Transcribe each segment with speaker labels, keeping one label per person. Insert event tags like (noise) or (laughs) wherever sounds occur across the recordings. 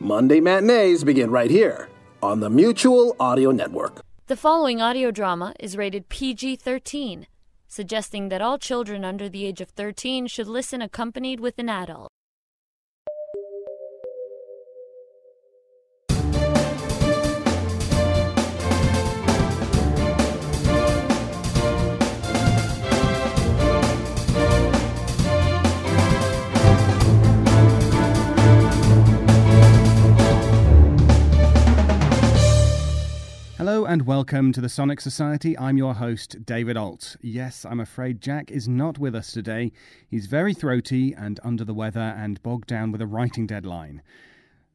Speaker 1: Monday matinees begin right here on the Mutual Audio Network.
Speaker 2: The following audio drama is rated PG 13, suggesting that all children under the age of 13 should listen accompanied with an adult.
Speaker 3: And welcome to the Sonic Society. I'm your host, David Ault. Yes, I'm afraid Jack is not with us today. He's very throaty and under the weather and bogged down with a writing deadline.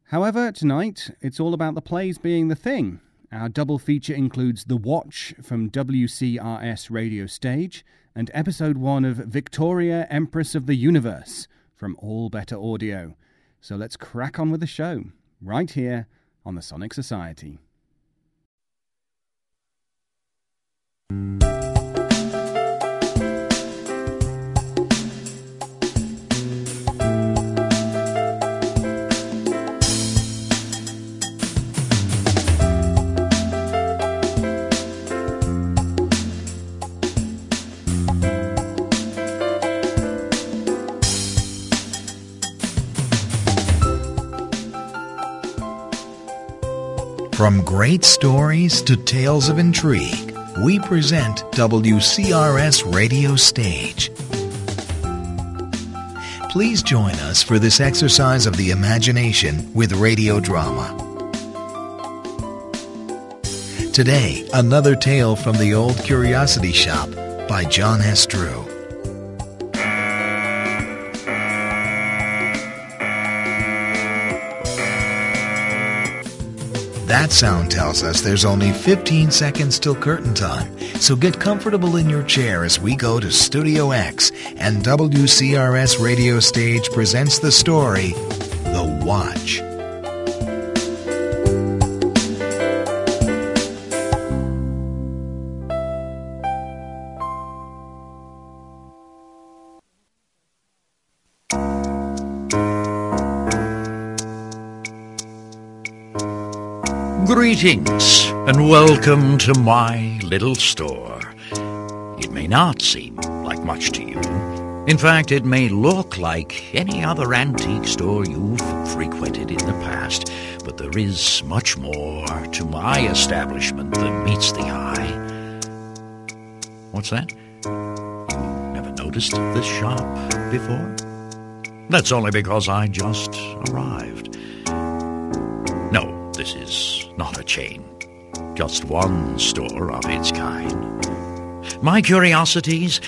Speaker 3: However, tonight it's all about the plays being the thing. Our double feature includes The Watch from WCRS Radio Stage and episode one of Victoria, Empress of the Universe from All Better Audio. So let's crack on with the show, right here on the Sonic Society.
Speaker 4: From great stories to tales of intrigue, we present WCRS Radio Stage. Please join us for this exercise of the imagination with radio drama. Today, another tale from the Old Curiosity Shop by John S. Drew. That sound tells us there's only 15 seconds till curtain time, so get comfortable in your chair as we go to Studio X and WCRS Radio Stage presents the story, The Watch.
Speaker 5: Greetings and welcome to my little store. It may not seem like much to you. In fact, it may look like any other antique store you've frequented in the past, but there is much more to my establishment than meets the eye. What's that? You never noticed this shop before? That's only because I just arrived. No, this is not a chain, just one store of its kind. My curiosities,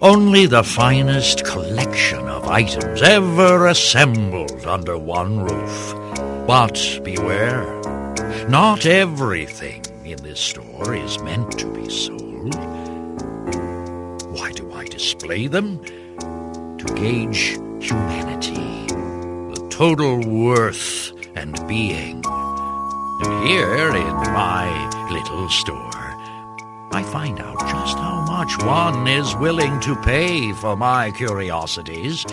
Speaker 5: only the finest collection of items ever assembled under one roof. But beware, not everything in this store is meant to be sold. Why do I display them? To gauge humanity, the total worth and being here in my little store, I find out just how much one is willing to pay for my curiosities,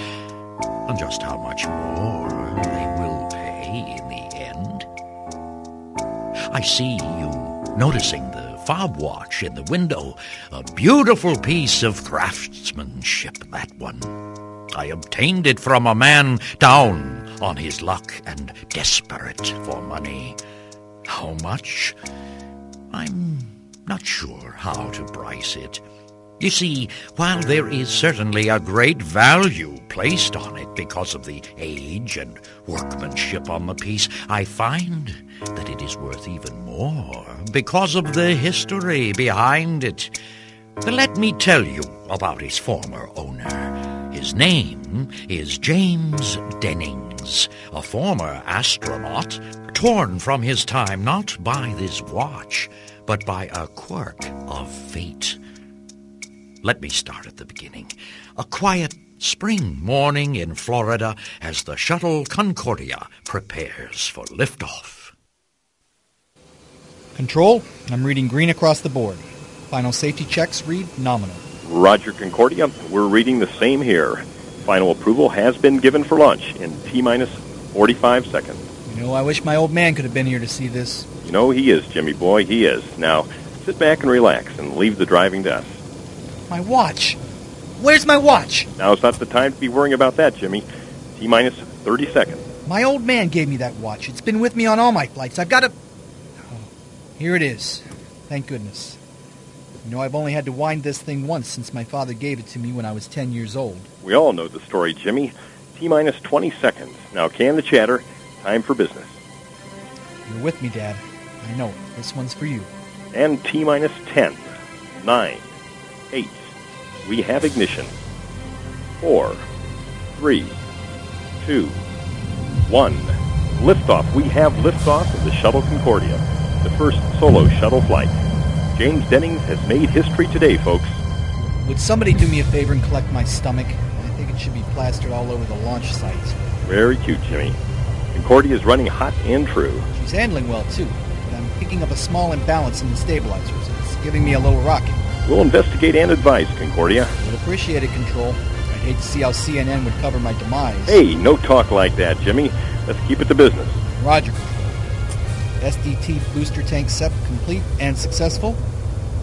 Speaker 5: and just how much more they will pay in the end. I see you noticing the fob watch in the window, a beautiful piece of craftsmanship, that one. I obtained it from a man down on his luck and desperate for money. How much? I'm not sure how to price it. You see, while there is certainly a great value placed on it because of the age and workmanship on the piece, I find that it is worth even more because of the history behind it. But Let me tell you about its former owner. His name is James Dennings, a former astronaut, torn from his time not by this watch, but by a quirk of fate. Let me start at the beginning. A quiet spring morning in Florida as the shuttle Concordia prepares for liftoff.
Speaker 6: Control, I'm reading green across the board. Final safety checks read nominal.
Speaker 7: Roger Concordia, we're reading the same here. Final approval has been given for launch in T minus 45 seconds.
Speaker 6: You know, I wish my old man could have been here to see this.
Speaker 7: You know he is, Jimmy boy, he is. Now, sit back and relax and leave the driving to us.
Speaker 6: My watch! Where's my watch?
Speaker 7: Now's not the time to be worrying about that, Jimmy. T minus 30 seconds.
Speaker 6: My old man gave me that watch. It's been with me on all my flights. I've got to. Oh, here it is. Thank goodness. You know, I've only had to wind this thing once since my father gave it to me when I was 10 years old.
Speaker 7: We all know the story, Jimmy. T minus 20 seconds. Now can the chatter. Time for business.
Speaker 6: You're with me, Dad. I know. This one's for you.
Speaker 7: And T minus 10, 9, 8. We have ignition. 4, 3, 2, 1. Liftoff. We have liftoff of the Shuttle Concordia, the first solo shuttle flight. James Dennings has made history today, folks.
Speaker 6: Would somebody do me a favor and collect my stomach? I think it should be plastered all over the launch site.
Speaker 7: Very cute, Jimmy. Concordia is running hot and true.
Speaker 6: She's handling well, too, but I'm picking up a small imbalance in the stabilizers. It's giving me a little rocket.
Speaker 7: We'll investigate and advise, Concordia.
Speaker 6: Would appreciate it, Control. I'd hate to see how CNN would cover my demise.
Speaker 7: Hey, no talk like that, Jimmy. Let's keep it to business.
Speaker 6: Roger, SDT booster tank SEP complete and successful.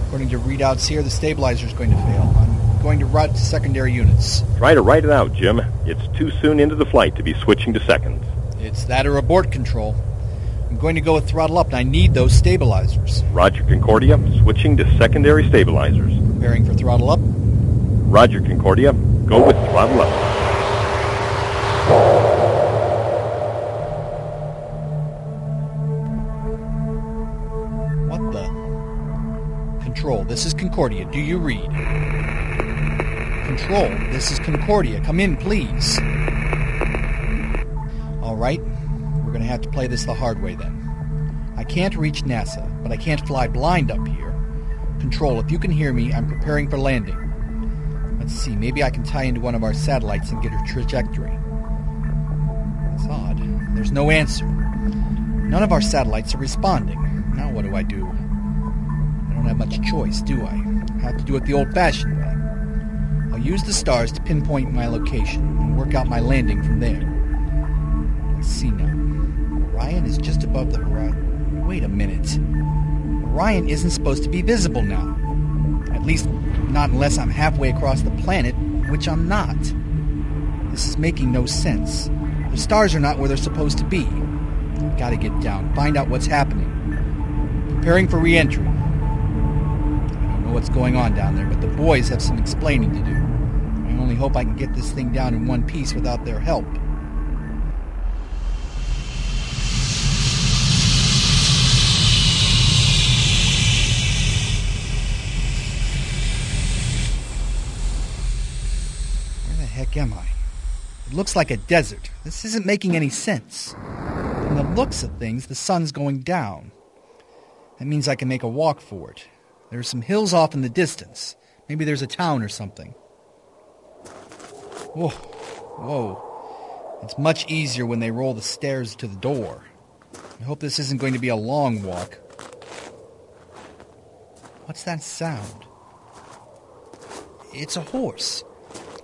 Speaker 6: According to readouts here, the stabilizer is going to fail. I'm going to route to secondary units.
Speaker 7: Try to write it out, Jim. It's too soon into the flight to be switching to seconds.
Speaker 6: It's that or abort control. I'm going to go with throttle up, and I need those stabilizers.
Speaker 7: Roger, Concordia. Switching to secondary stabilizers.
Speaker 6: Preparing for throttle up.
Speaker 7: Roger, Concordia. Go with throttle up.
Speaker 6: Control, this is Concordia. Do you read? Control, this is Concordia. Come in, please. All right, we're going to have to play this the hard way then. I can't reach NASA, but I can't fly blind up here. Control, if you can hear me, I'm preparing for landing. Let's see, maybe I can tie into one of our satellites and get her trajectory. That's odd. There's no answer. None of our satellites are responding. Now what do I do? I much choice, do I? I have to do it the old-fashioned way. I'll use the stars to pinpoint my location and work out my landing from there. Let's see now. Orion is just above the horizon. Wait a minute. Orion isn't supposed to be visible now. At least, not unless I'm halfway across the planet, which I'm not. This is making no sense. The stars are not where they're supposed to be. I've got to get down, find out what's happening. Preparing for re-entry. I don't know what's going on down there, but the boys have some explaining to do. I only hope I can get this thing down in one piece without their help. Where the heck am I? It looks like a desert. This isn't making any sense. From the looks of things, the sun's going down. That means I can make a walk for it. There are some hills off in the distance. Maybe there's a town or something. Whoa. Whoa. It's much easier when they roll the stairs to the door. I hope this isn't going to be a long walk. What's that sound? It's a horse.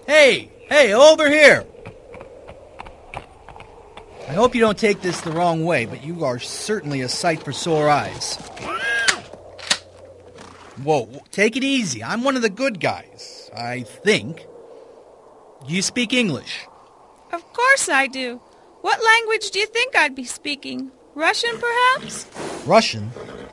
Speaker 6: Hey! Hey, over here! I hope you don't take this the wrong way, but you are certainly a sight for sore eyes. Whoa, take it easy. I'm one of the good guys, I think. Do you speak English?
Speaker 8: Of course I do. What language do you think I'd be speaking? Russian, perhaps?
Speaker 6: Russian?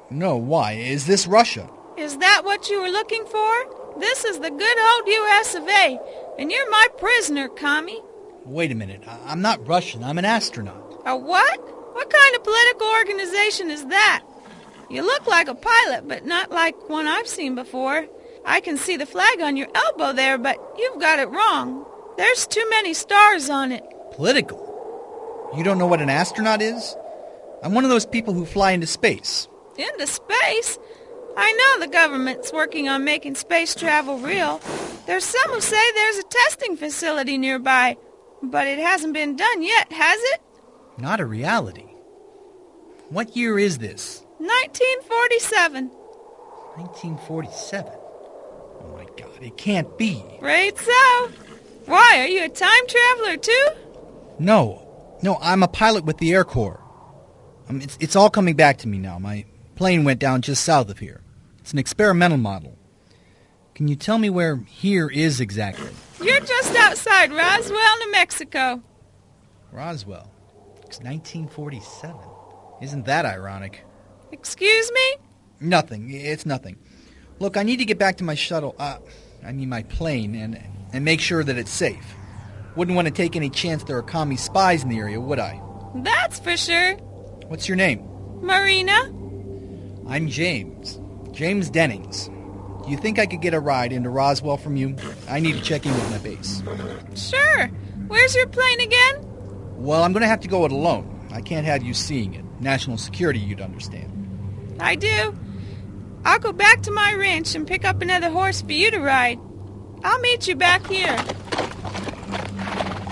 Speaker 6: No, why? Is this Russia?
Speaker 8: Is that what you were looking for? This is the good old U.S. of A., and you're my prisoner, Kami.
Speaker 6: Wait a minute. I- I'm not Russian. I'm an astronaut.
Speaker 8: A what? What kind of political organization is that? You look like a pilot, but not like one I've seen before. I can see the flag on your elbow there, but you've got it wrong. There's too many stars on it.
Speaker 6: Political? You don't know what an astronaut is? I'm one of those people who fly into space.
Speaker 8: Into space? I know the government's working on making space travel real. There's some who say there's a testing facility nearby, but it hasn't been done yet, has it?
Speaker 6: Not a reality. What year is this?
Speaker 8: 1947.
Speaker 6: 1947. Oh my god, it can't be.
Speaker 8: Right so. Why, are you a time traveler too?
Speaker 6: No. No, I'm a pilot with the Air Corps. Um, it's, it's all coming back to me now. My plane went down just south of here. It's an experimental model. Can you tell me where here is exactly?
Speaker 8: You're just outside Roswell, New Mexico.
Speaker 6: Roswell. It's 1947. Isn't that ironic?
Speaker 8: Excuse me?
Speaker 6: Nothing. It's nothing. Look, I need to get back to my shuttle. Uh, I mean my plane, and and make sure that it's safe. Wouldn't want to take any chance there are commie spies in the area, would I?
Speaker 8: That's for sure.
Speaker 6: What's your name?
Speaker 8: Marina?
Speaker 6: I'm James. James Dennings. Do you think I could get a ride into Roswell from you? I need to check in with my base.
Speaker 8: Sure. Where's your plane again?
Speaker 6: Well, I'm going to have to go it alone. I can't have you seeing it. National security, you'd understand.
Speaker 8: I do. I'll go back to my ranch and pick up another horse for you to ride. I'll meet you back here.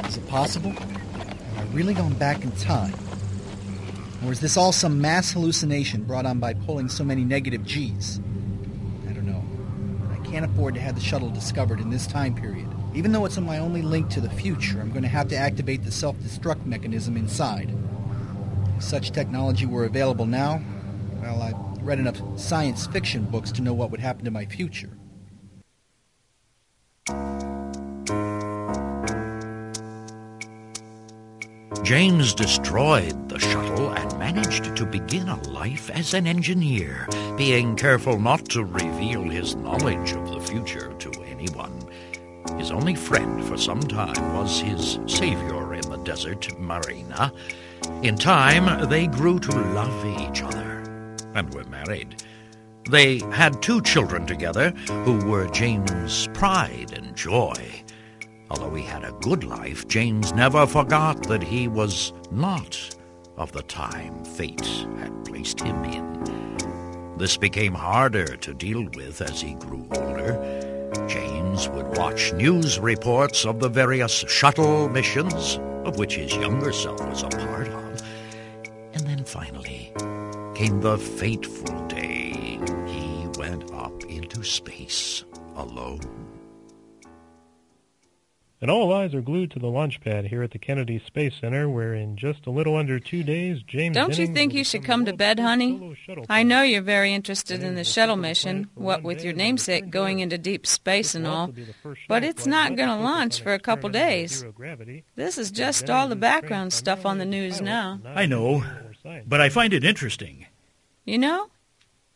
Speaker 6: Is it possible? Have I really gone back in time? Or is this all some mass hallucination brought on by pulling so many negative G's? I don't know. I can't afford to have the shuttle discovered in this time period. Even though it's my only link to the future, I'm going to have to activate the self-destruct mechanism inside. If such technology were available now, well, I've read enough science fiction books to know what would happen to my future.
Speaker 5: James destroyed the shuttle and managed to begin a life as an engineer, being careful not to reveal his knowledge of the future to anyone. His only friend for some time was his savior in the desert, Marina. In time, they grew to love each other and were married. They had two children together who were James' pride and joy. Although he had a good life, James never forgot that he was not of the time fate had placed him in. This became harder to deal with as he grew older. James would watch news reports of the various shuttle missions, of which his younger self was a part came the fateful day he went up into space alone.
Speaker 9: And all eyes are glued to the launch pad here at the Kennedy Space Center, where in just a little under two days, James.
Speaker 8: Don't you think you should come to bed, honey? I know you're very interested in the shuttle mission, what with your namesake going into deep space and all.
Speaker 9: also be the first
Speaker 8: But it's not
Speaker 9: not
Speaker 8: going to launch for a couple days. This is just all the background stuff on the news now.
Speaker 10: I know,
Speaker 9: as a or scientist.
Speaker 10: but I find it interesting.
Speaker 8: You know,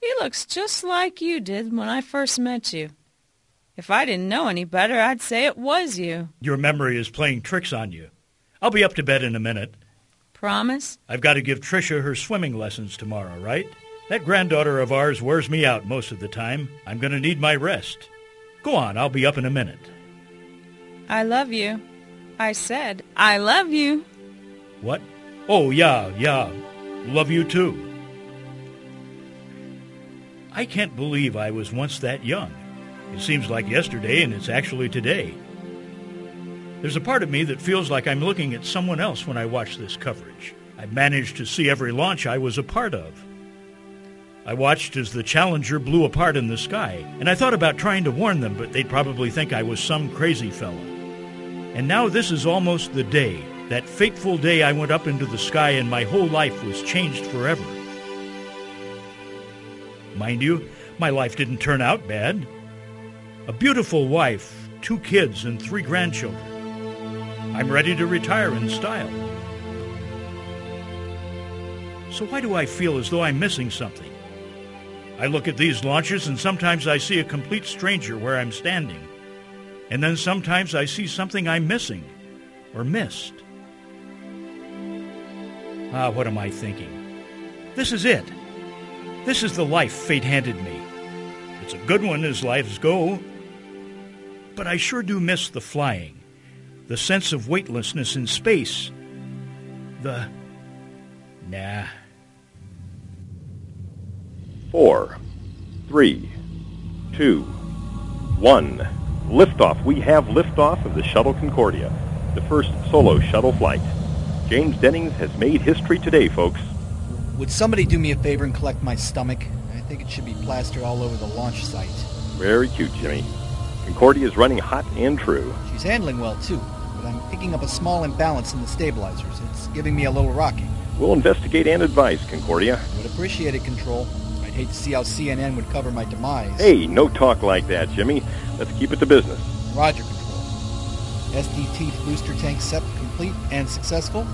Speaker 8: he looks just like you did when I first met you. If I didn't know any better, I'd say it was you.
Speaker 10: Your memory is playing tricks on you. I'll be up to bed in a minute.
Speaker 8: Promise?
Speaker 10: I've got to give Tricia her swimming lessons tomorrow, right? That granddaughter of ours wears me out most of the time. I'm going to need my rest. Go on, I'll be up in a minute.
Speaker 8: I love you. I said, I love you.
Speaker 10: What? Oh, yeah, yeah. Love you too. I can't believe I was once that young. It seems like yesterday, and it's actually today. There's a part of me that feels like I'm looking at someone else when I watch this coverage. I managed to see every launch I was a part of. I watched as the Challenger blew apart in the sky, and I thought about trying to warn them, but they'd probably think I was some crazy fella. And now this is almost the day, that fateful day I went up into the sky and my whole life was changed forever. Mind you, my life didn't turn out bad. A beautiful wife, two kids, and three grandchildren. I'm ready to retire in style. So why do I feel as though I'm missing something? I look at these launches and sometimes I see a complete stranger where I'm standing. And then sometimes I see something I'm missing or missed. Ah, what am I thinking? This is it. This is the life fate handed me. It's a good one as lives go. But I sure do miss the flying, the sense of weightlessness in space, the. Nah.
Speaker 7: Four, three, two, one. Liftoff. We have liftoff of the Shuttle Concordia, the first solo shuttle flight. James Dennings has made history today, folks.
Speaker 6: Would somebody do me a favor and collect my stomach? I think it should be plastered all over the launch site.
Speaker 7: Very cute, Jimmy. Concordia is running hot and true.
Speaker 6: She's handling well, too, but I'm picking up a small imbalance in the stabilizers. It's giving me a little rocking.
Speaker 7: We'll investigate and advise, Concordia.
Speaker 6: Would appreciate it, Control. I'd hate to see how CNN would cover my demise.
Speaker 7: Hey, no talk like that, Jimmy. Let's keep it to business.
Speaker 6: Roger, Control. SDT booster tank set complete and successful.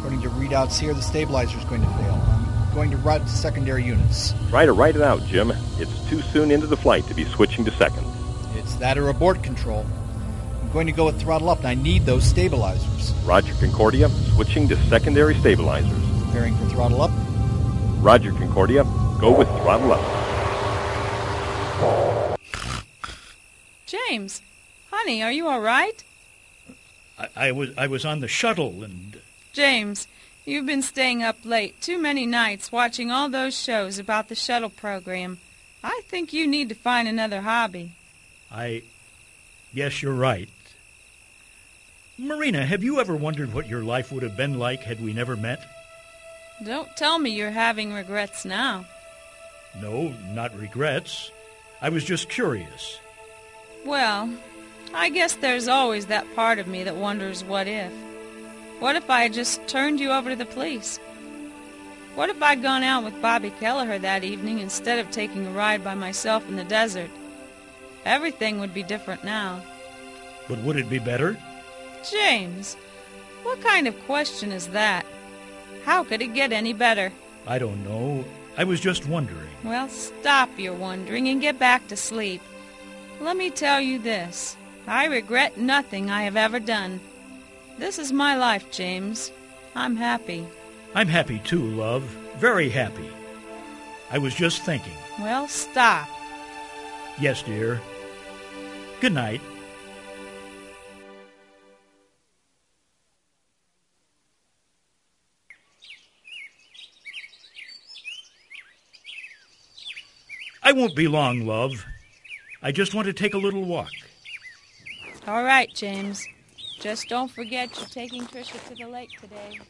Speaker 6: According to readouts here, the stabilizer is going to fail. I'm going to route to secondary units.
Speaker 7: Try to write it out, Jim. It's too soon into the flight to be switching to second.
Speaker 6: It's that or abort control. I'm going to go with throttle up, and I need those stabilizers.
Speaker 7: Roger, Concordia. Switching to secondary stabilizers.
Speaker 6: Preparing for throttle up.
Speaker 7: Roger, Concordia. Go with throttle up.
Speaker 8: James, honey, are you all right?
Speaker 10: I, I was I was on the shuttle and
Speaker 8: James, you've been staying up late too many nights watching all those shows about the shuttle program. I think you need to find another hobby.
Speaker 10: I Yes, you're right. Marina, have you ever wondered what your life would have been like had we never met?
Speaker 8: Don't tell me you're having regrets now.
Speaker 10: No, not regrets. I was just curious.
Speaker 8: Well, I guess there's always that part of me that wonders what if. What if I had just turned you over to the police? What if I'd gone out with Bobby Kelleher that evening instead of taking a ride by myself in the desert? Everything would be different now.
Speaker 10: But would it be better?
Speaker 8: James, what kind of question is that? How could it get any better?
Speaker 10: I don't know. I was just wondering.
Speaker 8: Well, stop your wondering and get back to sleep. Let me tell you this. I regret nothing I have ever done. This is my life, James. I'm happy.
Speaker 10: I'm happy too, love. Very happy. I was just thinking.
Speaker 8: Well, stop.
Speaker 10: Yes, dear. Good night. I won't be long, love. I just want to take a little walk.
Speaker 8: All right, James. Just don't forget you're taking Trisha to the lake today.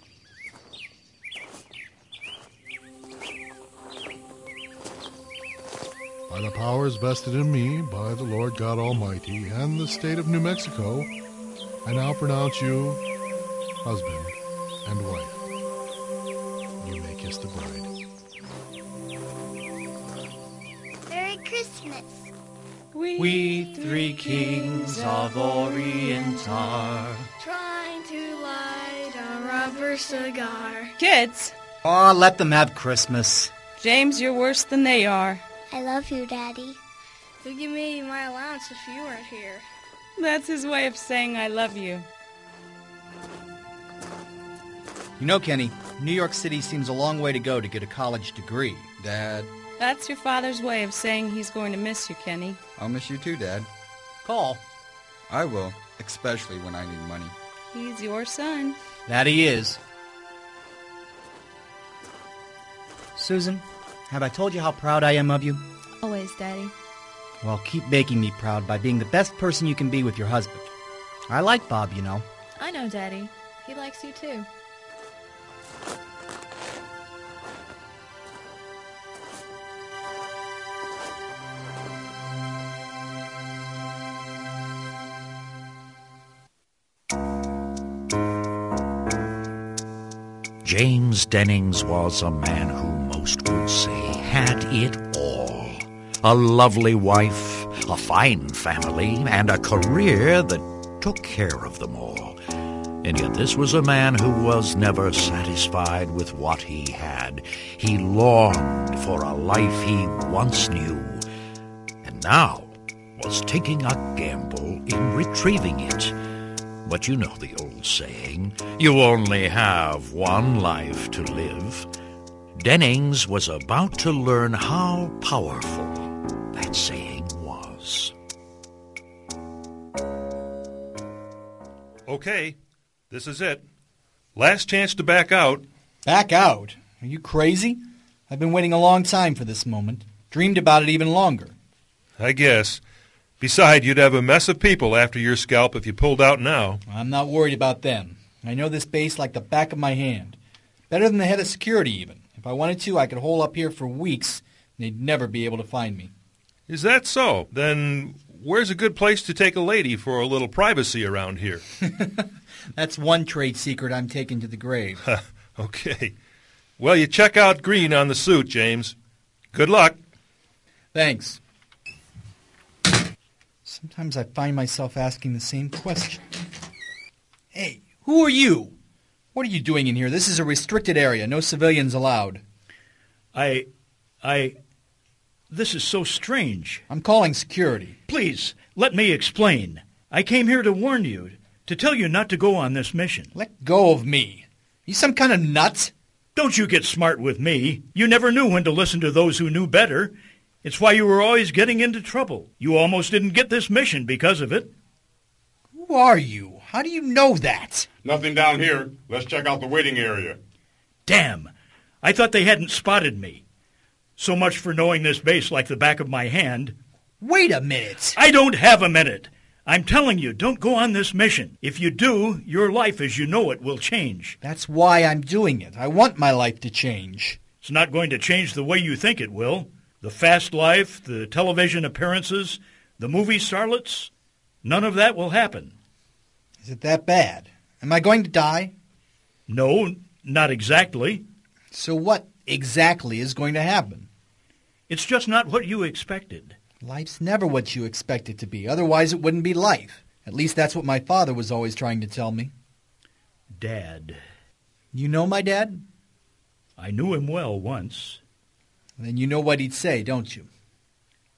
Speaker 11: By the powers vested in me by the Lord God Almighty and the state of New Mexico, I now pronounce you husband and wife.
Speaker 12: Kings of Orient are
Speaker 13: Trying to light a rubber cigar.
Speaker 8: Kids,
Speaker 12: Oh, let them have Christmas.
Speaker 8: James, you're worse than they are.
Speaker 13: I love you, Daddy. You'd give me my allowance if you weren't here.
Speaker 8: That's his way of saying I love you.
Speaker 6: You know, Kenny, New York City seems a long way to go to get a college degree.
Speaker 14: Dad,
Speaker 8: That's your father's way of saying he's going to miss you, Kenny.
Speaker 14: I'll miss you too, Dad.
Speaker 6: Call.
Speaker 14: I will, especially when I need money.
Speaker 8: He's your son.
Speaker 6: That he is.
Speaker 12: Susan, have I told you how proud I am of you?
Speaker 15: Always, Daddy.
Speaker 12: Well, keep making me proud by being the best person you can be with your husband. I like Bob, you know.
Speaker 15: I know, Daddy. He likes you too.
Speaker 5: James Dennings was a man who most would say had it all. A lovely wife, a fine family, and a career that took care of them all. And yet this was a man who was never satisfied with what he had. He longed for a life he once knew, and now was taking a gamble in retrieving it. But you know the old saying, you only have one life to live. Dennings was about to learn how powerful that saying was.
Speaker 16: Okay, this is it. Last chance to back out.
Speaker 6: Back out? Are you crazy? I've been waiting a long time for this moment. Dreamed about it even longer.
Speaker 16: I guess. Beside, you'd have a mess of people after your scalp if you pulled out now.
Speaker 6: I'm not worried about them. I know this base like the back of my hand. Better than the head of security, even. If I wanted to, I could hole up here for weeks, and they'd never be able to find me.
Speaker 16: Is that so? Then where's a good place to take a lady for a little privacy around here? (laughs)
Speaker 6: That's one trade secret I'm taking to the grave. (laughs)
Speaker 16: Okay. Well, you check out green on the suit, James. Good luck.
Speaker 6: Thanks. Sometimes I find myself asking the same question. Hey, who are you? What are you doing in here? This is a restricted area. No civilians allowed.
Speaker 10: I. I. This is so strange.
Speaker 6: I'm calling security.
Speaker 10: Please, let me explain. I came here to warn you, to tell you not to go on this mission.
Speaker 6: Let go of me. You some kind of nut?
Speaker 10: Don't you get smart with me. You never knew when to listen to those who knew better. It's why you were always getting into trouble. You almost didn't get this mission because of it.
Speaker 6: Who are you? How do you know that?
Speaker 17: Nothing down here. Let's check out the waiting area.
Speaker 10: Damn! I thought they hadn't spotted me. So much for knowing this base like the back of my hand.
Speaker 6: Wait a minute.
Speaker 10: I don't have a minute. I'm telling you, don't go on this mission. If you do, your life as you know it will change.
Speaker 6: That's why I'm doing it. I want my life to change.
Speaker 10: It's not going to change the way you think it will. The fast life, the television appearances, the movie starlets, none of that will happen.
Speaker 6: Is it that bad? Am I going to die?
Speaker 10: No, not exactly.
Speaker 6: So what exactly is going to happen?
Speaker 10: It's just not what you expected.
Speaker 6: Life's never what you expect it to be. Otherwise, it wouldn't be life. At least that's what my father was always trying to tell me.
Speaker 10: Dad.
Speaker 6: You know my dad?
Speaker 10: I knew him well once.
Speaker 6: Then you know what he'd say, don't you?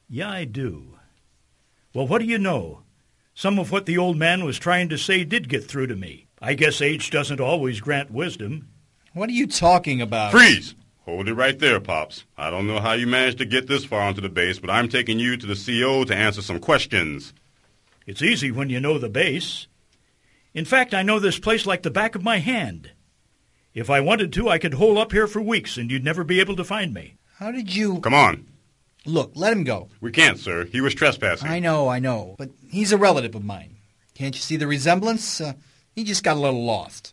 Speaker 10: Yeah, I do. Well, what do you know? Some of what the old man was trying to say did get through to me. I guess age doesn't always grant wisdom.
Speaker 6: What are you talking about?
Speaker 17: Freeze! Hold it right there, Pops. I don't know how you managed to get this far onto the base, but I'm taking you to the CO to answer some questions.
Speaker 10: It's easy when you know the base. In fact, I know this place like the back of my hand. If I wanted to, I could hole up here for weeks and you'd never be able to find me.
Speaker 6: How did you...
Speaker 17: Come on.
Speaker 6: Look, let him go.
Speaker 17: We can't, sir. He was trespassing.
Speaker 6: I know, I know. But he's a relative of mine. Can't you see the resemblance? Uh, he just got a little lost.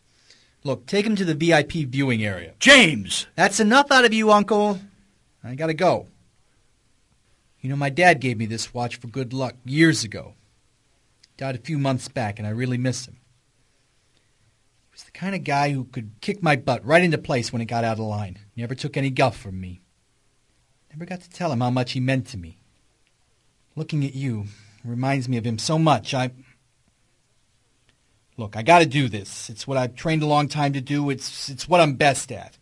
Speaker 6: Look, take him to the VIP viewing area.
Speaker 10: James!
Speaker 6: That's enough out of you, Uncle. I gotta go. You know, my dad gave me this watch for good luck years ago. Died a few months back, and I really miss him. He was the kind of guy who could kick my butt right into place when it got out of line. Never took any guff from me. Never got to tell him how much he meant to me. Looking at you reminds me of him so much. I. Look, I gotta do this. It's what I've trained a long time to do. It's, it's what I'm best at.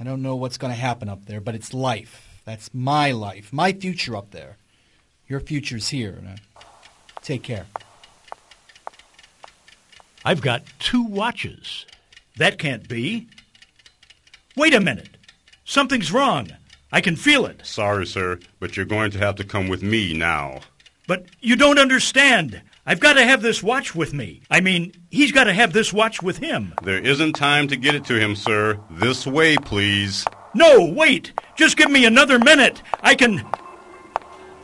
Speaker 6: I don't know what's to happen up there, but it's life. That's my life, my future up there. Your future's here. Now, uh, take care.
Speaker 10: I've got two watches. That can't be. Wait a minute. Something's wrong. I can feel it.
Speaker 17: Sorry, sir, but you're going to have to come with me now.
Speaker 10: But you don't understand. I've got to have this watch with me. I mean, he's got to have this watch with him.
Speaker 17: There isn't time to get it to him, sir. This way, please.
Speaker 10: No, wait. Just give me another minute. I can.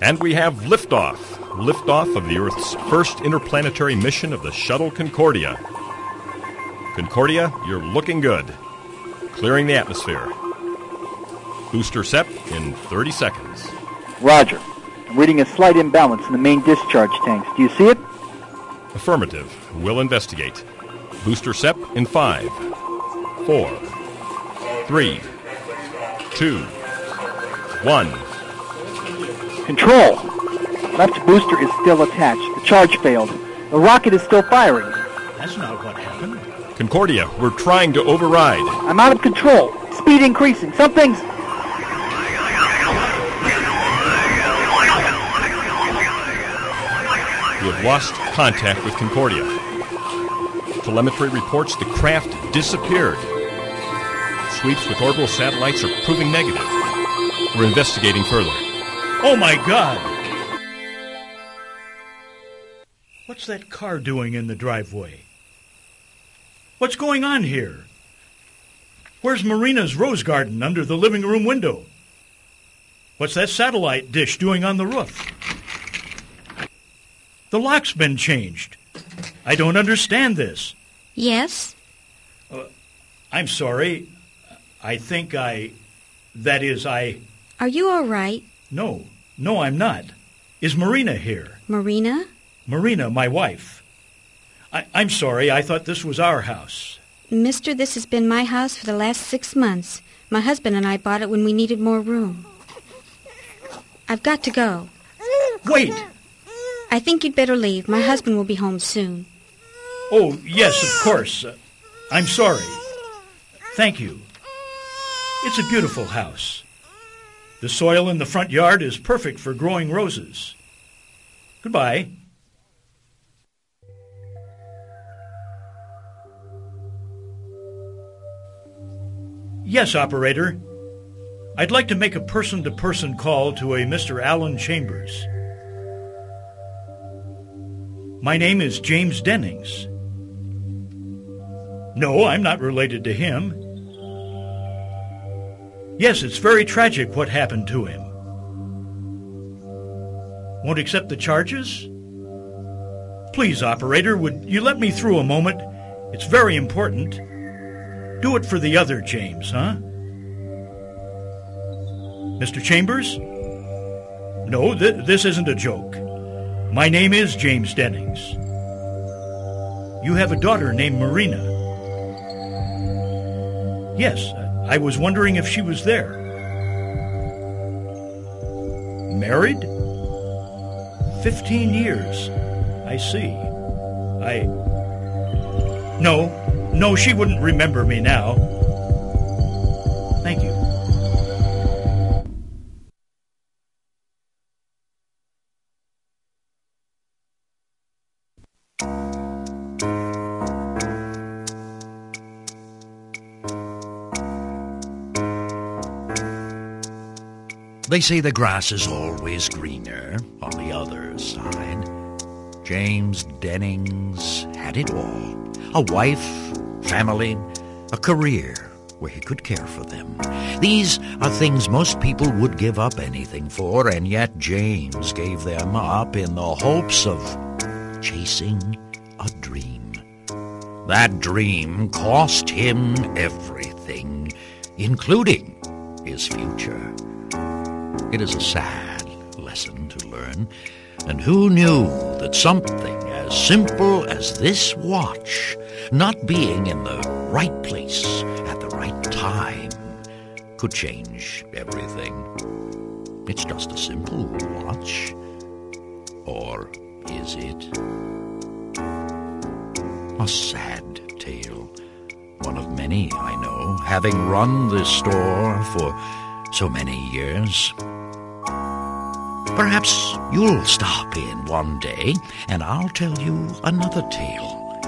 Speaker 18: And we have liftoff. Liftoff of the Earth's first interplanetary mission of the Shuttle Concordia. Concordia, you're looking good. Clearing the atmosphere. Booster SEP in 30 seconds.
Speaker 19: Roger. I'm reading a slight imbalance in the main discharge tanks. Do you see it?
Speaker 18: Affirmative. We'll investigate. Booster SEP in five, four, three, two, one.
Speaker 19: Control. Left booster is still attached. The charge failed. The rocket is still firing.
Speaker 10: That's not what happened.
Speaker 18: Concordia, we're trying to override.
Speaker 19: I'm out of control. Speed increasing. Something's...
Speaker 18: We have lost contact with Concordia. Telemetry reports the craft disappeared. Sweeps with orbital satellites are proving negative. We're investigating further.
Speaker 10: Oh my god! What's that car doing in the driveway? What's going on here? Where's Marina's rose garden under the living room window? What's that satellite dish doing on the roof? The lock's been changed. I don't understand this.
Speaker 20: Yes?
Speaker 10: Uh, I'm sorry. I think I. That is, I.
Speaker 20: Are you all right?
Speaker 10: No. No, I'm not. Is Marina here?
Speaker 20: Marina?
Speaker 10: Marina, my wife. I, I'm sorry. I thought this was our house.
Speaker 20: Mister, this has been my house for the last six months. My husband and I bought it when we needed more room. I've got to go.
Speaker 10: Wait!
Speaker 20: I think you'd better leave. My husband will be home soon.
Speaker 10: Oh, yes, of course. I'm sorry. Thank you. It's a beautiful house. The soil in the front yard is perfect for growing roses. Goodbye. Yes, operator. I'd like to make a person to person call to a Mr. Alan Chambers. My name is James Dennings. No, I'm not related to him. Yes, it's very tragic what happened to him. Won't accept the charges? Please, operator, would you let me through a moment? It's very important. Do it for the other James, huh? Mr. Chambers? No, th- this isn't a joke. My name is James Dennings. You have a daughter named Marina. Yes, I was wondering if she was there. Married? Fifteen years. I see. I. No, no, she wouldn't remember me now. Thank you.
Speaker 5: They say the grass is always greener on the other side. James Dennings had it all a wife, family, a career where he could care for them. These are things most people would give up anything for, and yet James gave them up in the hopes of chasing a dream. That dream cost him everything, including his future. It is a sad lesson to learn, and who knew that something as simple as this watch not being in the right place at the right time could change everything? It's just a simple watch. Or is it? A sad tale. One of many, I know, having run this store for so many years. Perhaps you'll stop in one day and I'll tell you another tale.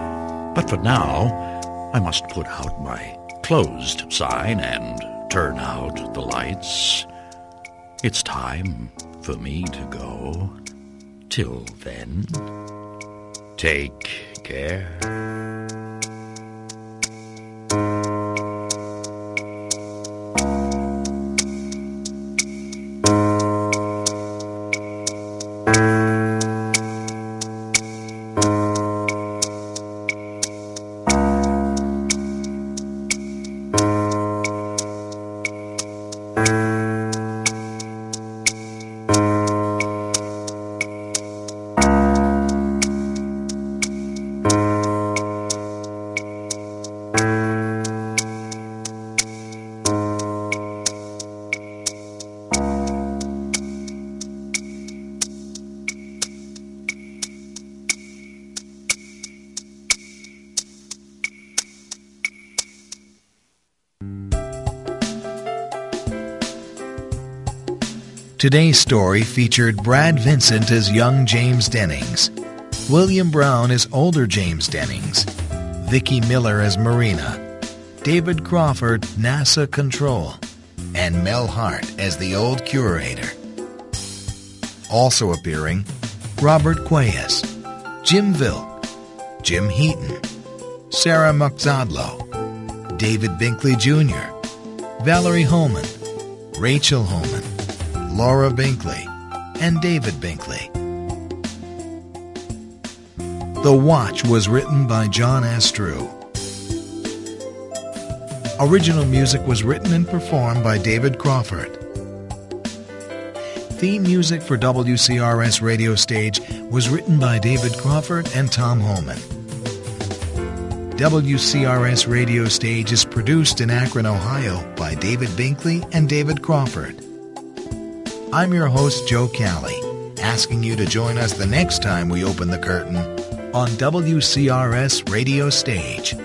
Speaker 5: But for now, I must put out my closed sign and turn out the lights. It's time for me to go. Till then, take care.
Speaker 4: Today's story featured Brad Vincent as young James Dennings, William Brown as older James Dennings, Vicki Miller as Marina, David Crawford, NASA Control, and Mel Hart as the old curator. Also appearing, Robert Quayes, Jim Vilk, Jim Heaton, Sarah Muxadlo, David Binkley Jr., Valerie Holman, Rachel Holman, Laura Binkley, and David Binkley. The Watch was written by John Astrew. Original music was written and performed by David Crawford. Theme music for WCRS Radio Stage was written by David Crawford and Tom Holman. WCRS Radio Stage is produced in Akron, Ohio by David Binkley and David Crawford. I'm your host, Joe Calley, asking you to join us the next time we open the curtain on WCRS Radio Stage.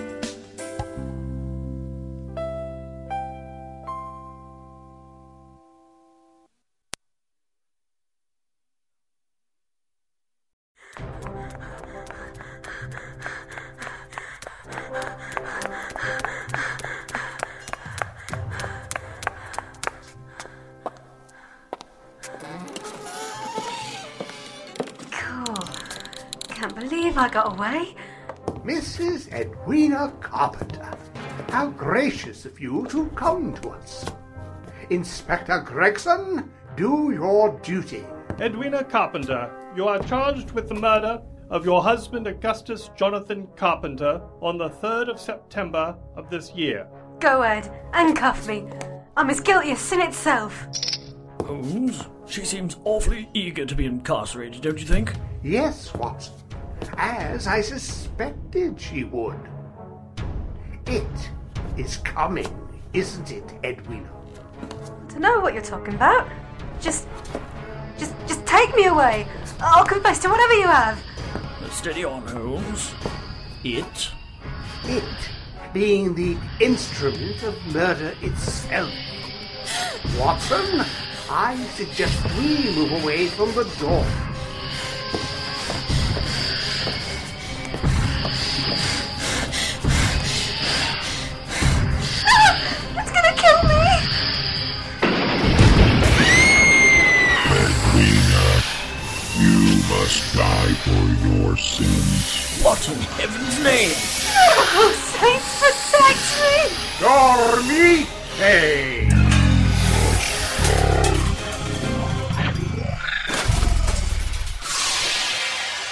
Speaker 21: Gracious of you to come to us. Inspector Gregson, do your duty.
Speaker 22: Edwina Carpenter, you are charged with the murder of your husband Augustus Jonathan Carpenter on the 3rd of September of this year.
Speaker 23: Go, Ed, and cuff me. I'm as guilty as sin itself.
Speaker 24: Holmes, she seems awfully eager to be incarcerated, don't you think?
Speaker 21: Yes, Watson, as I suspected she would. It is coming, isn't it, Edwina?
Speaker 23: To know what you're talking about. Just, just, just take me away. I'll confess to whatever you have.
Speaker 24: Steady on, Holmes. It?
Speaker 21: It being the instrument of murder itself. Watson, I suggest we move away from the door.
Speaker 25: Must die for your sins.
Speaker 24: What in heaven's name?
Speaker 23: Oh, saints protect me!
Speaker 21: Dormite!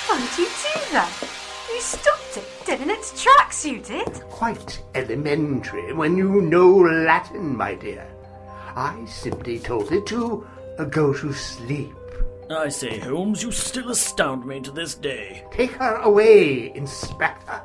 Speaker 23: Why did you do that? You stopped it dead in its tracks, you did.
Speaker 21: Quite elementary when you know Latin, my dear. I simply told it to uh, go to sleep.
Speaker 24: I say, Holmes, you still astound me to this day.
Speaker 21: Take her away, Inspector.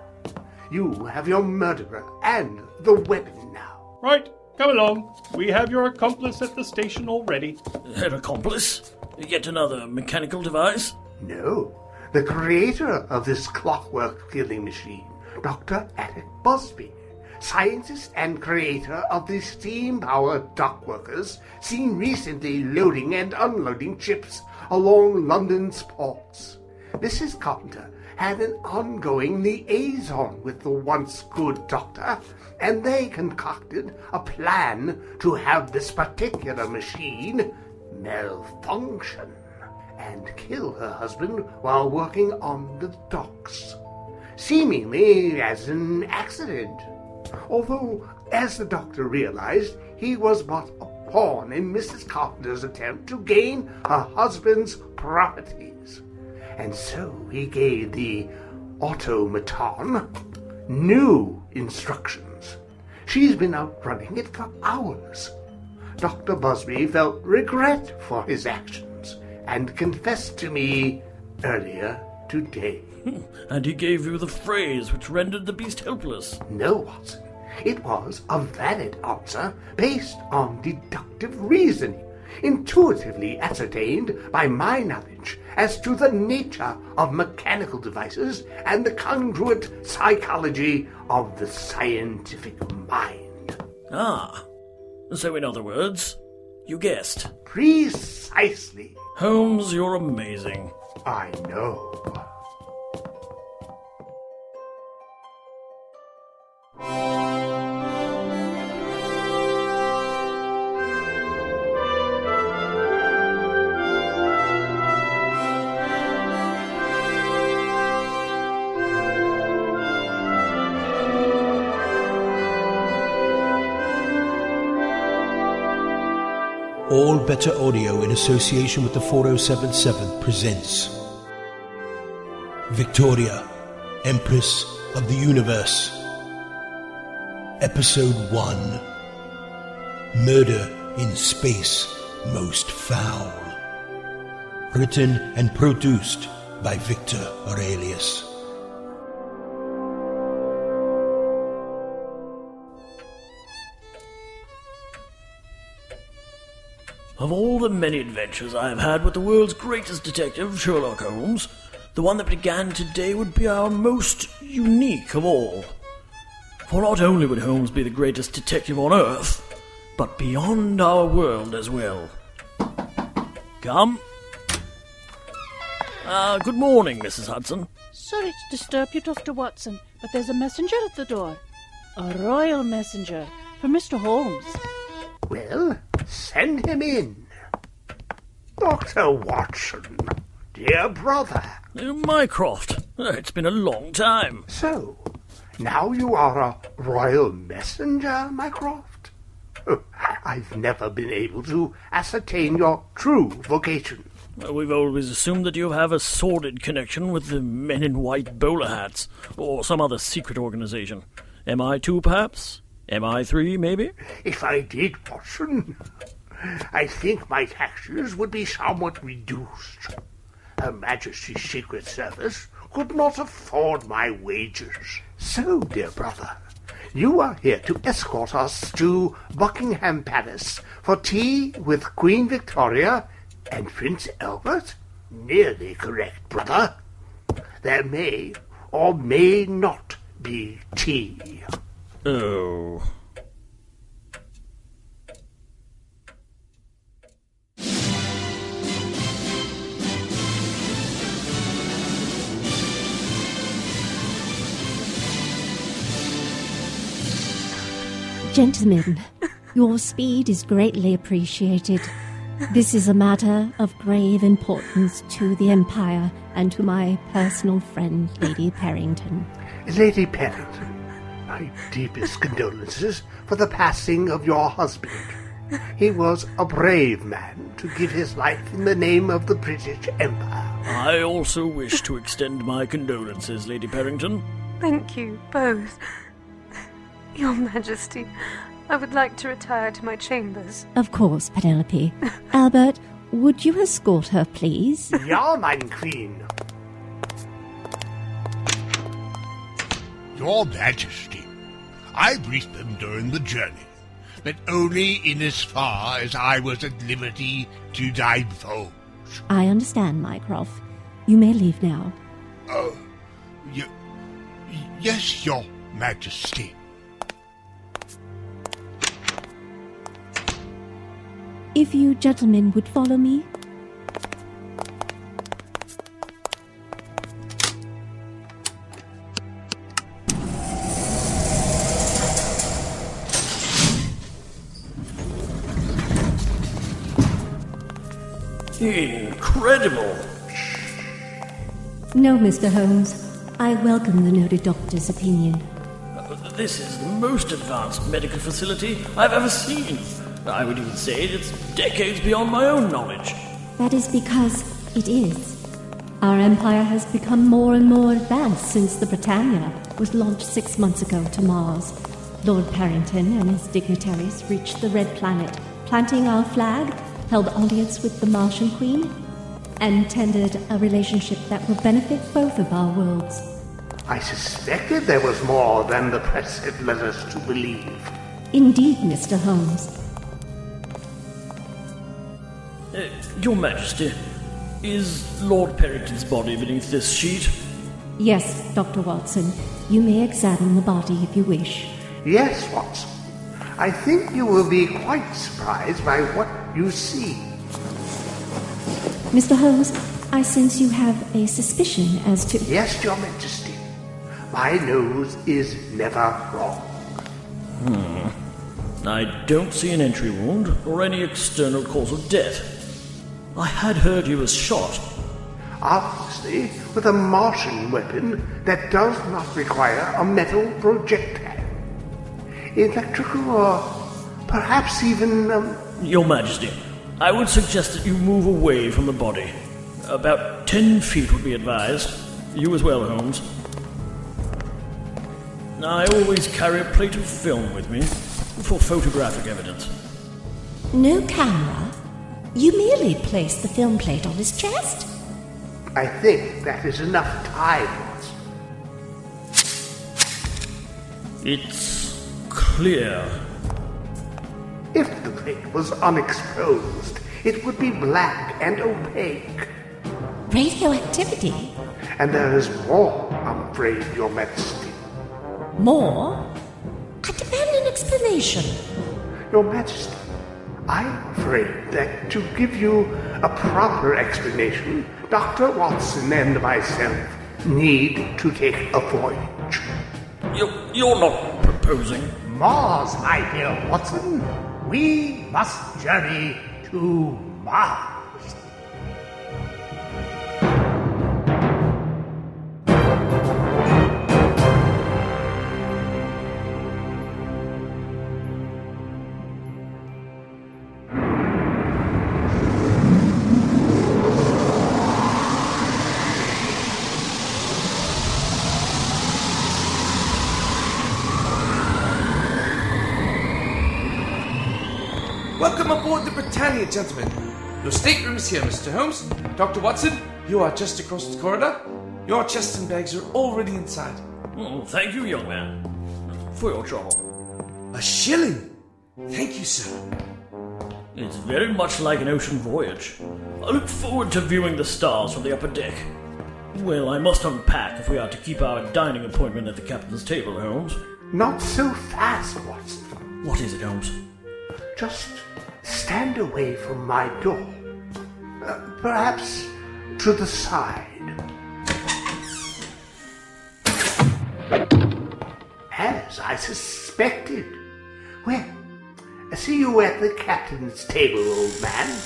Speaker 21: You have your murderer and the weapon now.
Speaker 22: Right, come along. We have your accomplice at the station already.
Speaker 24: Her accomplice? Yet another mechanical device?
Speaker 21: No, the creator of this clockwork killing machine, Dr. Attic Busby, scientist and creator of the steam powered dock workers seen recently loading and unloading ships along London's ports. Mrs. Carpenter had an ongoing liaison with the once good doctor, and they concocted a plan to have this particular machine malfunction and kill her husband while working on the docks, seemingly as an accident. Although, as the doctor realized, he was but a pawn in Mrs. Carpenter's attempt to gain her husband's properties. And so he gave the automaton new instructions. She's been out running it for hours. Dr. Busby felt regret for his actions and confessed to me earlier today. Hmm.
Speaker 24: And he gave you the phrase which rendered the beast helpless.
Speaker 21: No, Watson. It was a valid answer based on deductive reasoning, intuitively ascertained by my knowledge as to the nature of mechanical devices and the congruent psychology of the scientific mind.
Speaker 24: Ah. So, in other words, you guessed.
Speaker 21: Precisely.
Speaker 24: Holmes, you're amazing.
Speaker 21: I know.
Speaker 26: Better Audio, in association with the 4077, presents Victoria, Empress of the Universe. Episode 1 Murder in Space Most Foul. Written and produced by Victor Aurelius.
Speaker 24: Of all the many adventures I have had with the world's greatest detective, Sherlock Holmes, the one that began today would be our most unique of all. For not only would Holmes be the greatest detective on Earth, but beyond our world as well. Come. Ah, good morning, Mrs. Hudson.
Speaker 27: Sorry to disturb you, Dr. Watson, but there's a messenger at the door. A royal messenger for Mr. Holmes.
Speaker 21: Well, send him in. Dr. Watson, dear brother.
Speaker 24: Uh, Mycroft, uh, it's been a long time.
Speaker 21: So, now you are a royal messenger, Mycroft? Oh, I've never been able to ascertain your true vocation.
Speaker 24: Uh, We've always assumed that you have a sordid connection with the men in white bowler hats, or some other secret organization. MI2, perhaps? MI3, maybe?
Speaker 21: If I did, Watson, I think my taxes would be somewhat reduced. Her Majesty's Secret Service could not afford my wages. So, dear brother, you are here to escort us to Buckingham Palace for tea with Queen Victoria and Prince Albert? Nearly correct, brother. There may or may not be tea.
Speaker 24: Oh.
Speaker 28: Gentlemen, your speed is greatly appreciated. This is a matter of grave importance to the Empire and to my personal friend, Lady Parrington.
Speaker 21: Lady Parrington, my deepest condolences for the passing of your husband. He was a brave man to give his life in the name of the British Empire.
Speaker 24: I also wish to extend my condolences, Lady Perrington.
Speaker 23: Thank you, both. Your Majesty, I would like to retire to my chambers.
Speaker 28: Of course, Penelope. (laughs) Albert, would you escort her, please?
Speaker 21: Ja, mein Queen.
Speaker 26: Your Majesty, I briefed them during the journey, but only in as far as I was at liberty to divulge.
Speaker 28: I understand, Mycroft. You may leave now.
Speaker 26: Oh, y- yes, Your Majesty.
Speaker 28: If you gentlemen would follow me. No, Mr. Holmes. I welcome the noted doctor's opinion.
Speaker 24: This is the most advanced medical facility I've ever seen. I would even say it's decades beyond my own knowledge.
Speaker 28: That is because it is. Our empire has become more and more advanced since the Britannia was launched six months ago to Mars. Lord Parrington and his dignitaries reached the Red Planet, planting our flag, held audience with the Martian Queen, and tendered a relationship that will benefit both of our worlds.
Speaker 21: I suspected there was more than the press had led us to believe.
Speaker 28: Indeed, Mr. Holmes.
Speaker 24: Uh, Your Majesty, is Lord Parrington's body beneath this sheet?
Speaker 28: Yes, Dr. Watson. You may examine the body if you wish.
Speaker 21: Yes, Watson. I think you will be quite surprised by what you see.
Speaker 28: Mr. Holmes, I sense you have a suspicion as to.
Speaker 21: Yes, Your Majesty. My nose is never wrong.
Speaker 24: Hmm. I don't see an entry wound or any external cause of death. I had heard he was shot.
Speaker 21: Obviously, with a Martian weapon that does not require a metal projectile. Electrical or perhaps even. Um,
Speaker 24: Your Majesty, I would suggest that you move away from the body. About ten feet would be advised. You as well, Holmes. I always carry a plate of film with me for photographic evidence.
Speaker 28: No camera? You merely placed the film plate on his chest?
Speaker 21: I think that is enough time,
Speaker 24: It's clear.
Speaker 21: If the plate was unexposed, it would be black and opaque.
Speaker 28: Radioactivity?
Speaker 21: And there is more, I'm afraid, Your Majesty.
Speaker 28: More? I demand an explanation.
Speaker 21: Your Majesty, I'm afraid that to give you a proper explanation, Dr. Watson and myself need to take a voyage.
Speaker 24: You're, you're not proposing.
Speaker 21: Mars, my dear Watson. We must journey to Mars.
Speaker 29: Britannia, gentlemen. Your stateroom is here, Mr. Holmes. Dr. Watson, you are just across the corridor. Your chest and bags are already inside.
Speaker 24: Oh, thank you, young man, for your trouble.
Speaker 29: A shilling? Thank you, sir.
Speaker 24: It's very much like an ocean voyage. I look forward to viewing the stars from the upper deck. Well, I must unpack if we are to keep our dining appointment at the captain's table, Holmes.
Speaker 21: Not so fast, Watson.
Speaker 24: What is it, Holmes?
Speaker 21: Just stand away from my door. Uh, perhaps to the side. As I suspected. Well, I see you at the captain's table, old man.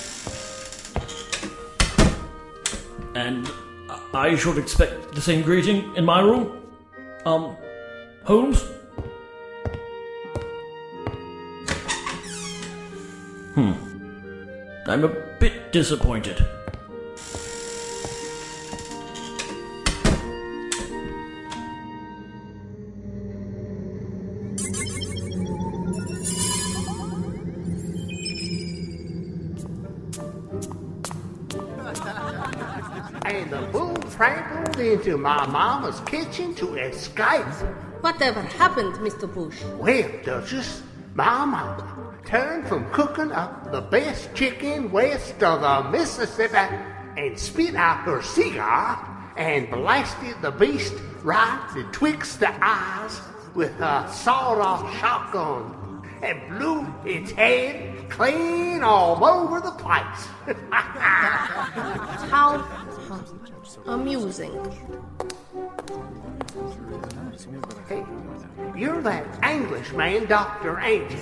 Speaker 24: And I should expect the same greeting in my room? Um, Holmes? Hmm. I'm a bit disappointed.
Speaker 21: And the bull trampled into my mama's kitchen to escape.
Speaker 30: Whatever happened, Mr. Bush?
Speaker 21: Well, Duchess, my mama turned from cooking up the best chicken west of the Mississippi and spit out her cigar and blasted the beast right betwixt the eyes with her sawed-off shotgun and blew its head clean all over the place. (laughs)
Speaker 30: How amusing.
Speaker 21: Hey, you're that Englishman, Doctor, ain't you?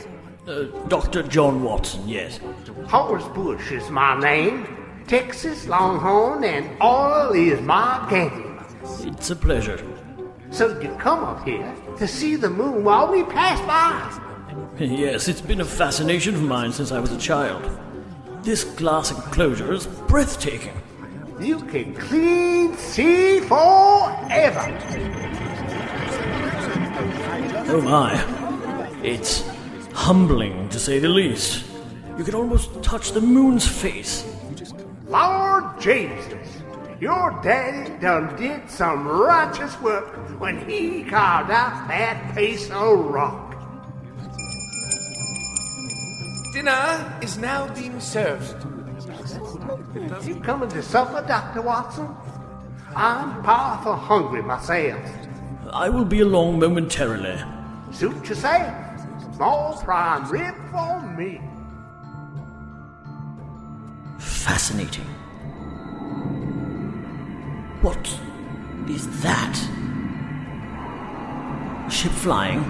Speaker 24: Uh, Dr. John Watson, yes.
Speaker 21: Horace Bush is my name. Texas Longhorn and oil is my game.
Speaker 24: It's a pleasure.
Speaker 21: So you come up here to see the moon while we pass by. (laughs)
Speaker 24: Yes, it's been a fascination of mine since I was a child. This glass enclosure is breathtaking.
Speaker 21: You can clean see forever.
Speaker 24: Oh my. It's humbling, to say the least. You can almost touch the moon's face.
Speaker 21: Lord Jesus, your daddy done did some righteous work when he carved out that piece of rock.
Speaker 29: Dinner is now being served.
Speaker 21: You coming to supper, Dr. Watson? I'm powerful hungry myself.
Speaker 24: I will be along momentarily.
Speaker 21: Suit yourself. Small prime rib for me.
Speaker 24: Fascinating. What is that? A ship flying,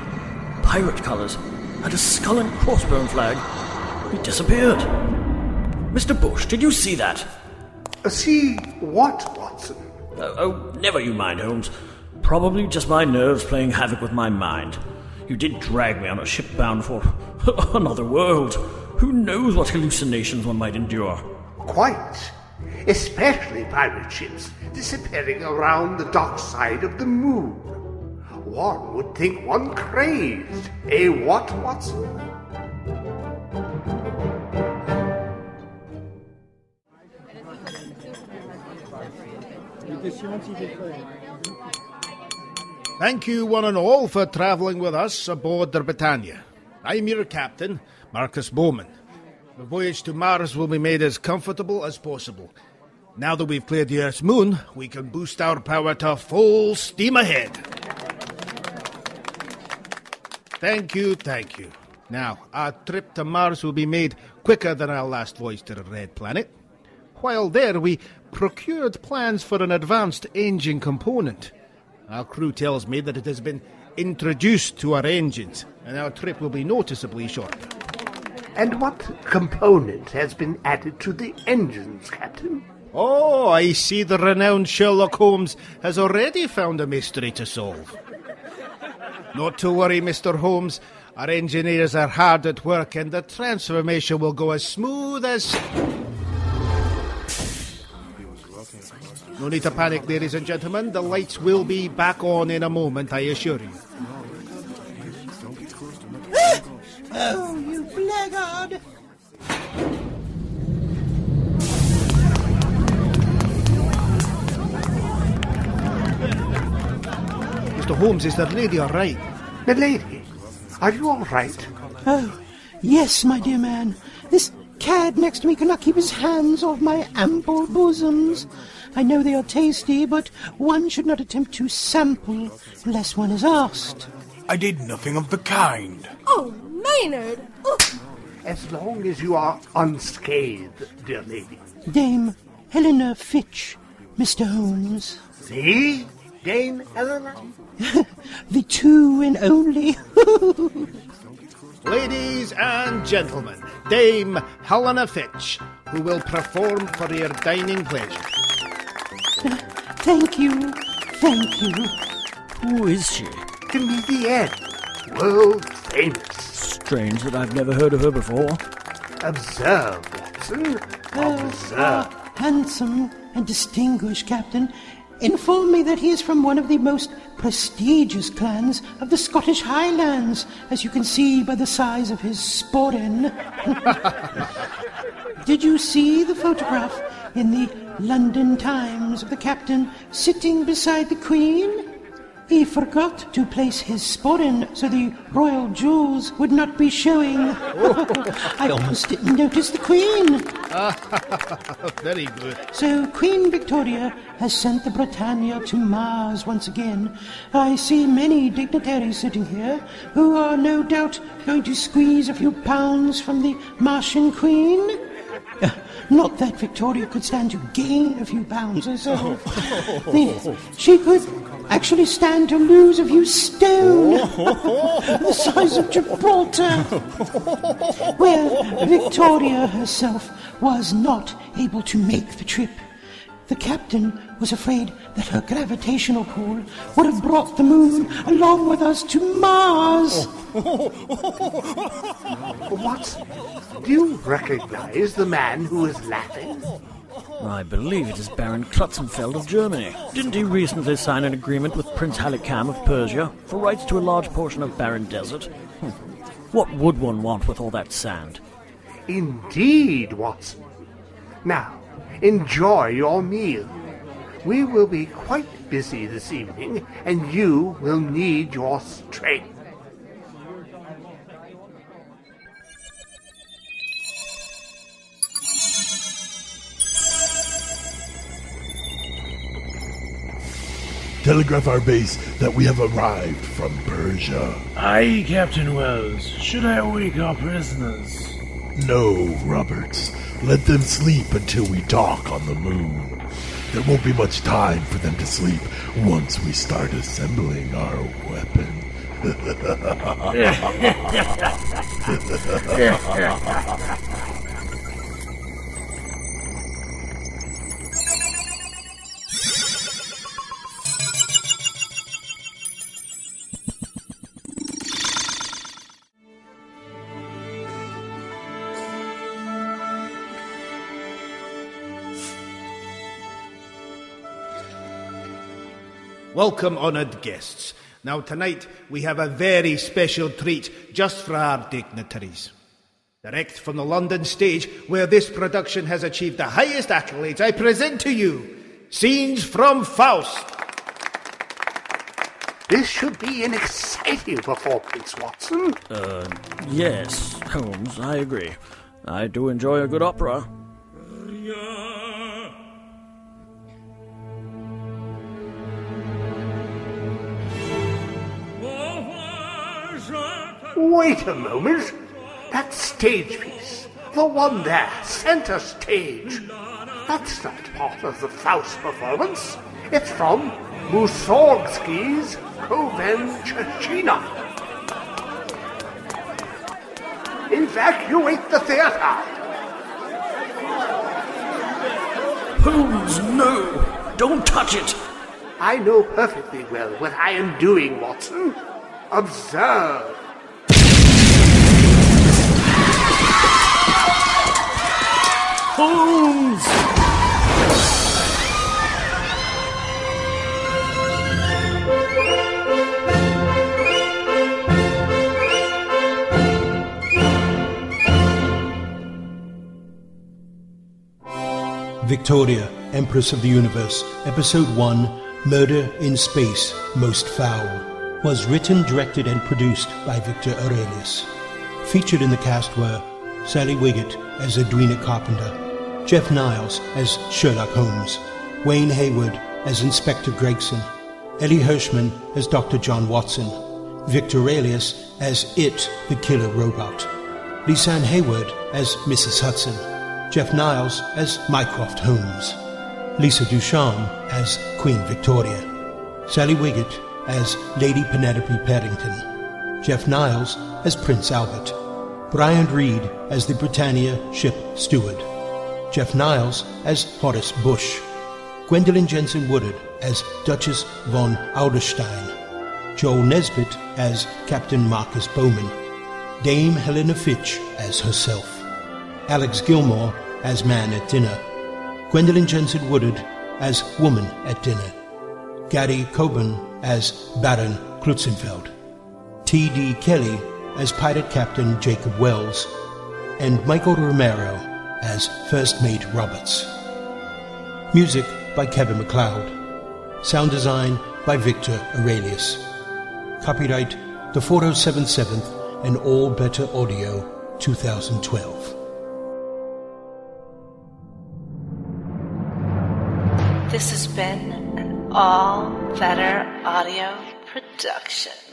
Speaker 24: pirate colors, and a skull and crossbone flag. It disappeared. Mr. Bush, did you see that?
Speaker 21: Uh, see what, Watson?
Speaker 24: Oh, oh, never you mind, Holmes. Probably just my nerves playing havoc with my mind. You did drag me on a ship bound for (laughs) another world. Who knows what hallucinations one might endure?
Speaker 21: Quite. Especially pirate ships disappearing around the dark side of the moon. One would think one crazed. Eh, what, Watson?
Speaker 26: Thank you, one and all, for travelling with us aboard the Britannia.
Speaker 31: I'm your captain, Marcus Bowman. The voyage to Mars will be made as comfortable as possible. Now that we've cleared the Earth's moon, we can boost our power to full steam ahead. Thank you, thank you. Now, our trip to Mars will be made quicker than our last voyage to the Red Planet. While there, we procured plans for an advanced engine component. Our crew tells me that it has been introduced to our engines, and our trip will be noticeably shorter.
Speaker 21: And what component has been added to the engines, Captain?
Speaker 31: Oh, I see the renowned Sherlock Holmes has already found a mystery to solve. Not to worry, Mr. Holmes. Our engineers are hard at work, and the transformation will go as smooth as. No need to panic, ladies and gentlemen. The lights will be back on in a moment, I assure you.
Speaker 32: Oh, you blackguard!
Speaker 31: Mr. Holmes, is that lady all right?
Speaker 21: The lady? Are you all right?
Speaker 32: Oh, yes, my dear man. This cad next to me cannot keep his hands off my ample bosoms. I know they are tasty, but one should not attempt to sample unless one is asked.
Speaker 26: I did nothing of the kind.
Speaker 30: Oh, Maynard! Oh.
Speaker 21: As long as you are unscathed, dear lady.
Speaker 32: Dame Helena Fitch, Mr. Holmes.
Speaker 21: See? Dame Helena? (laughs)
Speaker 32: the two and only. (laughs)
Speaker 31: Ladies and gentlemen, Dame Helena Fitch, who will perform for your dining pleasure.
Speaker 32: Thank you. Thank you.
Speaker 24: Who is she?
Speaker 21: Comedienne. World famous.
Speaker 24: Strange that I've never heard of her before.
Speaker 21: Observe, Watson. Observe.
Speaker 32: ah, handsome and distinguished captain, inform me that he is from one of the most prestigious clans of the Scottish Highlands, as you can see by the size of his sporran. (laughs) Did you see the photograph in the London Times of the captain sitting beside the Queen? He forgot to place his sporran so the royal jewels would not be showing. (laughs) I almost didn't notice the Queen. (laughs)
Speaker 31: Very good.
Speaker 32: So Queen Victoria has sent the Britannia to Mars once again. I see many dignitaries sitting here who are no doubt going to squeeze a few pounds from the Martian Queen. (laughs) Not that Victoria could stand to gain a few pounds herself. Oh. (laughs) Yes, she could actually stand to lose a few stone (laughs) the size of Gibraltar. Well, Victoria herself was not able to make the trip. The captain was afraid that her gravitational pull would have brought the moon along with us to Mars. (laughs)
Speaker 21: What? Do you recognize the man who is laughing?
Speaker 24: I believe it is Baron Klutzenfeld of Germany. Didn't he recently sign an agreement with Prince Halikam of Persia for rights to a large portion of Barren Desert? Hmm. What would one want with all that sand?
Speaker 21: Indeed, Watson. Now, enjoy your meal. We will be quite busy this evening, and you will need your strength.
Speaker 25: Telegraph our base that we have arrived from Persia.
Speaker 33: Aye, Captain Wells. Should I wake our prisoners?
Speaker 25: No, Roberts. Let them sleep until we dock on the moon. There won't be much time for them to sleep once we start assembling our weapon. (laughs) (laughs)
Speaker 31: Welcome, honoured guests. Now, tonight we have a very special treat just for our dignitaries. Direct from the London stage, where this production has achieved the highest accolades, I present to you Scenes from Faust.
Speaker 21: This should be an exciting performance, Watson.
Speaker 24: Uh, yes, Holmes, I agree. I do enjoy a good opera.
Speaker 21: Wait a moment. That stage piece, the one there, center stage, that's not part of the Faust performance. It's from Mussorgsky's Khovanshchina. Evacuate the theater.
Speaker 24: Holmes, no! Don't touch it!
Speaker 21: I know perfectly well what I am doing, Watson. Observe.
Speaker 34: Victoria, Empress of the Universe, Episode 1 Murder in Space, Most Foul, was written, directed, and produced by Victor Aurelius. Featured in the cast were Sally Wiggett as Edwina Carpenter, Jeff Niles as Sherlock Holmes, Wayne Hayward as Inspector Gregson, Ellie Hirschman as Dr. John Watson, Victor Aurelius as It, the Killer Robot, Lisanne Hayward as Mrs. Hudson, Jeff Niles as Mycroft Holmes, Lisa Ducharme as Queen Victoria, Sally Wiggett as Lady Penelope Paddington, Jeff Niles as Prince Albert, Brian Reed as the Britannia ship steward, Jeff Niles as Horace Bush, Gwendolyn Jensen Woodard as Duchess von Auderstein, Joel Nesbitt as Captain Marcus Bowman, Dame Helena Fitch as herself, Alex Gilmore as Man at Dinner, Gwendolyn Jensen Woodard as Woman at Dinner, Gary Coburn as Baron Klutzenfeld, T.D. Kelly as Pirate Captain Jacob Wells, and Michael Romero as First Mate Roberts. Music by Kevin MacLeod. Sound design by Victor Aurelius. Copyright the 4077th and All Better Audio 2012.
Speaker 35: This has been an all better audio production.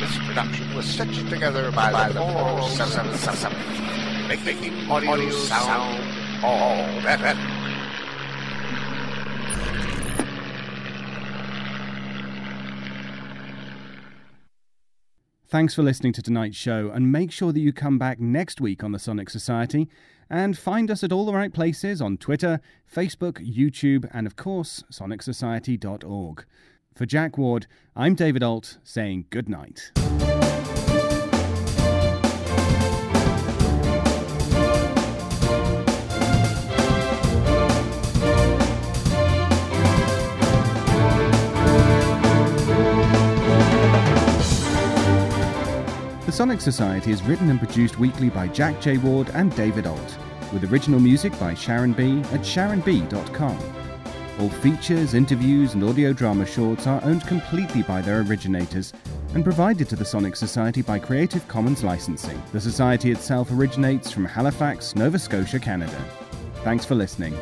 Speaker 21: This production was stitched together by, by the 4777, making audio, audio sound all better.
Speaker 36: Thanks for listening to tonight's show, and make sure that you come back next week on the Sonic Society and find us at all the right places on Twitter, Facebook, YouTube, and of course, sonicsociety.org. For Jack Ward, I'm David Ault saying good night. The Sonic Society is written and produced weekly by Jack J. Ward and David Ault, with original music by Sharon B. at sharonb.com. All features, interviews, and audio drama shorts are owned completely by their originators and provided to the Sonic Society by Creative Commons licensing. The Society itself originates from Halifax, Nova Scotia, Canada. Thanks for listening.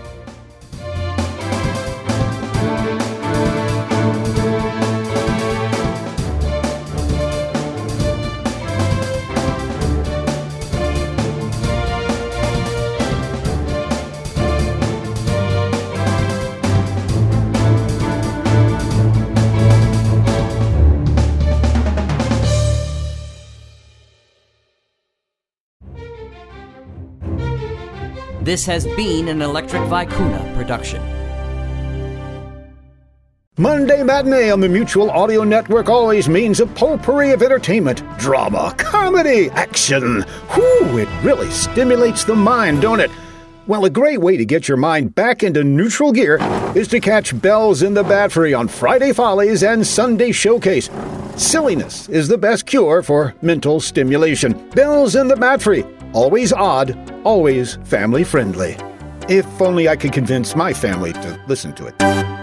Speaker 37: This has been an Electric Vicuna production.
Speaker 38: Monday Matinee on the Mutual Audio Network always means a potpourri of entertainment, drama, comedy, action. Whew, it really stimulates the mind, don't it? Well, a great way to get your mind back into neutral gear is to catch Bells in the Batfry on Friday Follies and Sunday Showcase. Silliness is the best cure for mental stimulation. Bells in the Batfry, always odd, always family friendly. If only I could convince my family to listen to it.